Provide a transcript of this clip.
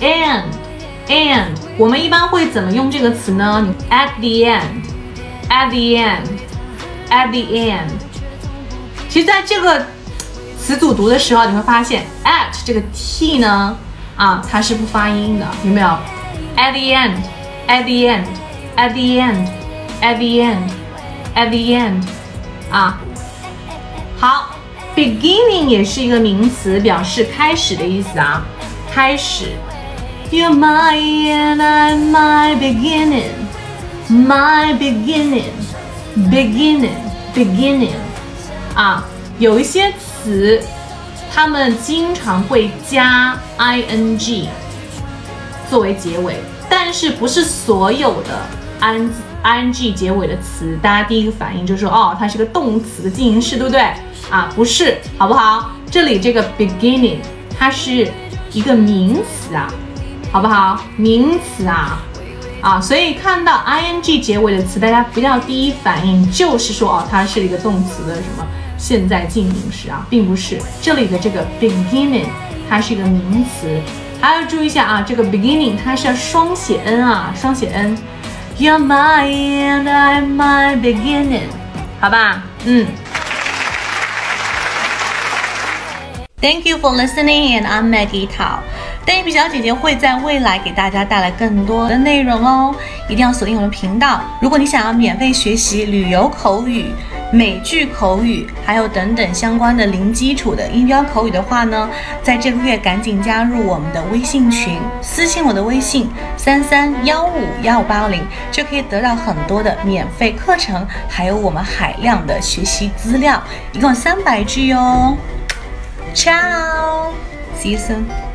and and 我们一般会怎么用这个词呢？你 at the end，at the end，at the end。其实在这个词组读的时候，你会发现 at 这个 t 呢，啊，它是不发音的，有没有？at the end，at the end，at the end，at the end，at the end，啊，好，beginning 也是一个名词，表示开始的意思啊， 开始。You're my end, I'm my beginning, my beginning, beginning, beginning，啊，有一些词，他们经常会加 ing 作为结尾，但是不是所有的 i ing 结尾的词，大家第一个反应就是说，哦，它是个动词的进行式，对不对？啊，不是，好不好？这里这个 beginning 它是一个名词啊。好不好？名词啊，啊，所以看到 ing 结尾的词，大家不要第一反应就是说哦，它是一个动词的什么现在进行时啊，并不是。这里的这个 beginning 它是一个名词，还要注意一下啊，这个 beginning 它是要双写 n 啊，双写 n。You're my and I'm my beginning，好吧？嗯。Thank you for listening, and I'm Maggie Tao. 邓一比小姐姐会在未来给大家带来更多的内容哦，一定要锁定我们频道。如果你想要免费学习旅游口语、美剧口语，还有等等相关的零基础的音标口语的话呢，在这个月赶紧加入我们的微信群，私信我的微信三三幺五幺五八零，就可以得到很多的免费课程，还有我们海量的学习资料，一共三百句哦。Ciao! See you soon.